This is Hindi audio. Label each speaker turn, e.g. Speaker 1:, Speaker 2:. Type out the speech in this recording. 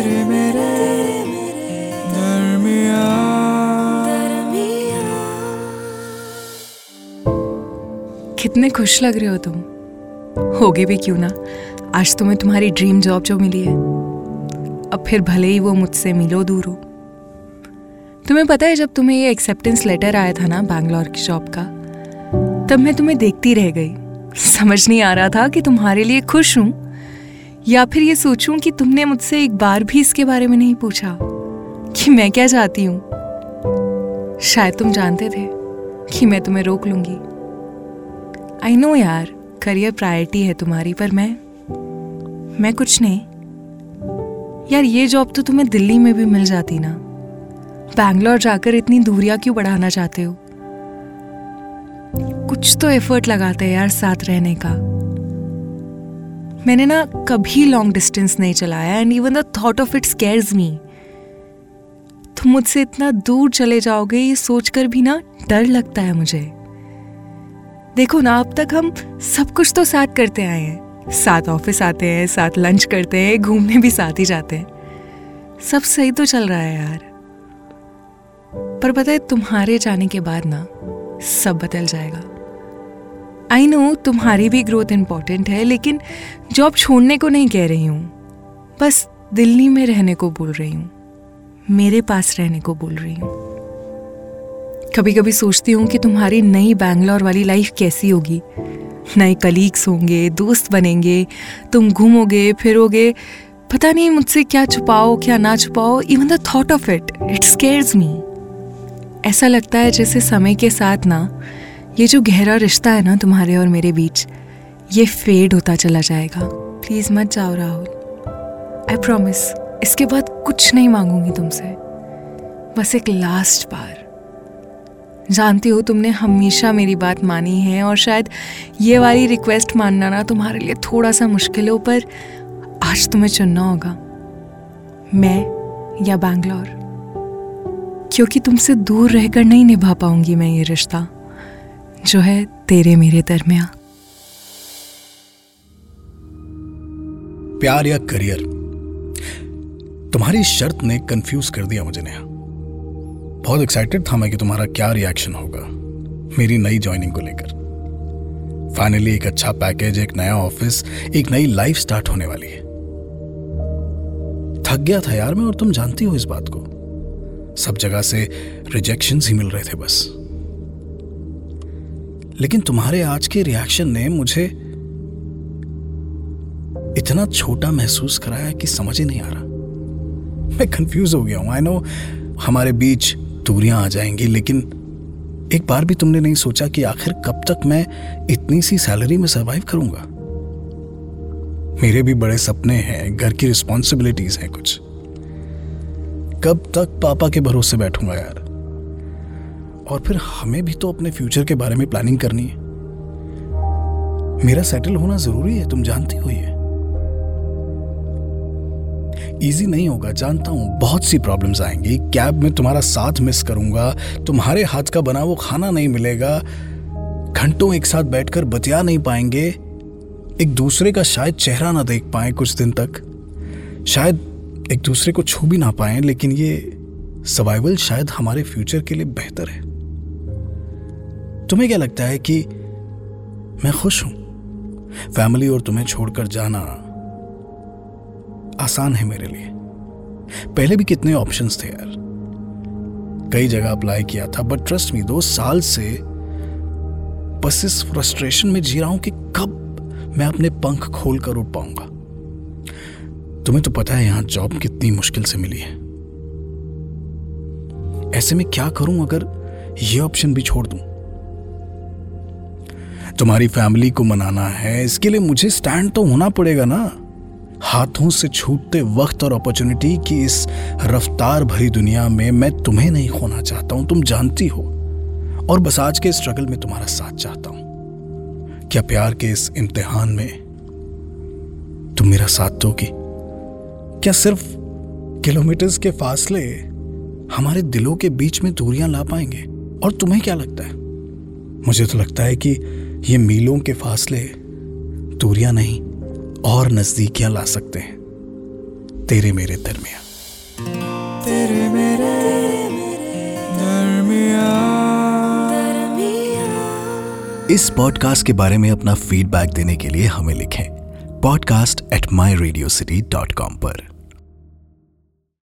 Speaker 1: तेरे मेरे
Speaker 2: कितने खुश लग रहे हो तुम? होगे भी क्यों ना? आज तुम्हें तुम्हारी ड्रीम जॉब जो मिली है। अब फिर भले ही वो मुझसे मिलो दूर हो। तुम्हें पता है जब तुम्हें ये एक्सेप्टेंस लेटर आया था ना बैंगलोर की जॉब का, तब मैं तुम्हें देखती रह गई। समझ नहीं आ रहा था कि तुम्हारे लिए खुश हूँ। या फिर ये सोचूं कि तुमने मुझसे एक बार भी इसके बारे में नहीं पूछा कि मैं क्या चाहती हूँ? शायद तुम जानते थे कि मैं तुम्हें रोक लूँगी। आई नो यार करियर प्रायोरिटी है तुम्हारी, पर मैं मैं कुछ नहीं। यार ये जॉब तो तुम्हें दिल्ली में भी मिल जाती ना। बैंगलोर जाकर इतनी दूरियाँ क्यों बढ़ाना चाहते हो? कुछ तो एफर्ट लगाते हैं यार साथ रहने का। मैंने ना कभी लॉन्ग डिस्टेंस नहीं चलाया and even the thought of it scares me तुम मुझसे इतना दूर चले जाओगे, ये सोचकर भी ना डर लगता है मुझे। देखो ना, अब तक हम सब कुछ तो साथ करते आए हैं। साथ ऑफ़िस आते हैं, साथ लंच करते हैं, घूमने भी साथ ही जाते हैं। सब सही तो चल रहा है यार। पर पता है, तुम्हारे जाने के बाद ना सब बदल जाएगा। आई नो तुम्हारी भी ग्रोथ इंपॉर्टेंट है, लेकिन जॉब छोड़ने को नहीं कह रही हूँ, बस दिल्ली में रहने को बोल रही हूँ, मेरे पास रहने को बोल रही हूँ। कभी कभी सोचती हूँ कि तुम्हारी नई बैंगलोर वाली लाइफ कैसी होगी। नए कलीग्स होंगे, दोस्त बनेंगे, तुम घूमोगे, फिरोगे, पता नहीं मुझसे क्या छुपाओ, क्या ना छुपाओ even the thought of it it scares me ऐसा लगता है जैसे समय के साथ ना ये जो गहरा रिश्ता है ना तुम्हारे और मेरे बीच, ये फेड होता चला जाएगा। प्लीज़ मत जाओ राहुल। आई प्रॉमिस इसके बाद कुछ नहीं मांगूँगी तुमसे। बस एक लास्ट बार। जानती हो तुमने हमेशा मेरी बात मानी है और शायद ये वाली रिक्वेस्ट मानना ना तुम्हारे लिए थोड़ा सा मुश्किल हो, पर आज तुम्हें चुनना होगा। मैं या बैंगलोर। क्योंकि तुमसे दूर रहकर नहीं निभा पाऊँगी मैं ये रिश्ता। जो है तेरे मेरे दरमिया
Speaker 3: प्यार या करियर? तुम्हारी शर्त ने कंफ्यूज कर दिया मुझे नेहा। बहुत एक्साइटेड था मैं कि तुम्हारा क्या रिएक्शन होगा, मेरी नई ज्वाइनिंग को लेकर। फाइनली एक अच्छा पैकेज एक नया ऑफ़िस एक नई लाइफ स्टार्ट होने वाली है। थक गया था यार मैं और तुम जानती हो इस बात को। सब जगह से रिजेक्शन ही मिल रहे थे बस। लेकिन तुम्हारे आज के रिएक्शन ने मुझे इतना छोटा महसूस कराया कि समझ ही नहीं आ रहा। मैं कंफ्यूज हो गया हूँ आई नो हमारे बीच दूरियाँ आ जाएँगी, लेकिन एक बार भी तुमने नहीं सोचा कि आखिर कब तक मैं इतनी सी सैलरी में सरवाइव करूँगा? मेरे भी बड़े सपने हैं, घर की रिस्पॉन्सिबिलिटीज हैं कुछ। कब तक पापा के भरोसे बैठूँगा यार? और फिर हमें भी तो अपने फ्यूचर के बारे में प्लानिंग करनी है। मेरा सेटल होना ज़रूरी है, तुम जानती हो ये। इजी नहीं होगा, जानता हूँ, बहुत सी प्रॉब्लम्स आएँगी। कैब में तुम्हारा साथ मिस करूँगा, तुम्हारे हाथ का बना वो खाना नहीं मिलेगा। घंटों एक साथ बैठकर बतिया नहीं पाएँगे। एक दूसरे का शायद चेहरा ना देख पाए कुछ दिन तक। शायद एक दूसरे को छू भी ना पाए, लेकिन ये सर्वाइवल शायद हमारे फ्यूचर के लिए बेहतर है। तुम्हें क्या लगता है कि मैं खुश हूँ? फैमिली और तुम्हें छोड़कर जाना आसान है मेरे लिए। पहले भी कितने ऑप्शंस थे यार। कई जगह अप्लाई किया था बट ट्रस्ट मी दो साल से बस इस फ्रस्ट्रेशन में जी रहा हूँ कि कब मैं अपने पंख खोल कर उठ पाऊँगा। तुम्हें तो पता है यहाँ जॉब कितनी मुश्किल से मिली है। ऐसे में क्या करूँ अगर यह ऑप्शन भी छोड़ दूँ? तुम्हारी फैमिली को मनाना है, इसके लिए मुझे स्टैंड तो होना पड़ेगा ना। हाथों से छूटते वक्त और अपॉर्चुनिटी की इस रफ्तार भरी दुनिया में मैं तुम्हें नहीं खोना चाहता हूँ, तुम जानती हो। और बस आज के स्ट्रगल में तुम्हारा साथ चाहता हूँ। क्या प्यार के इस इम्तिहान में तुम मेरा साथ दोगी? क्या सिर्फ़ किलोमीटर्स के फासले हमारे दिलों के बीच में दूरियाँ ला पाएँगे? और तुम्हें क्या लगता है? मुझे तो लगता है कि ये मीलों के फासले दूरियाँ नहीं और नजदीकियाँ ला सकते हैं। तेरे मेरे दरमिया
Speaker 1: तेरे मेरे
Speaker 3: इस पॉडकास्ट के बारे में अपना फीडबैक देने के लिए हमें लिखें podcast at my Radio City dot com पर।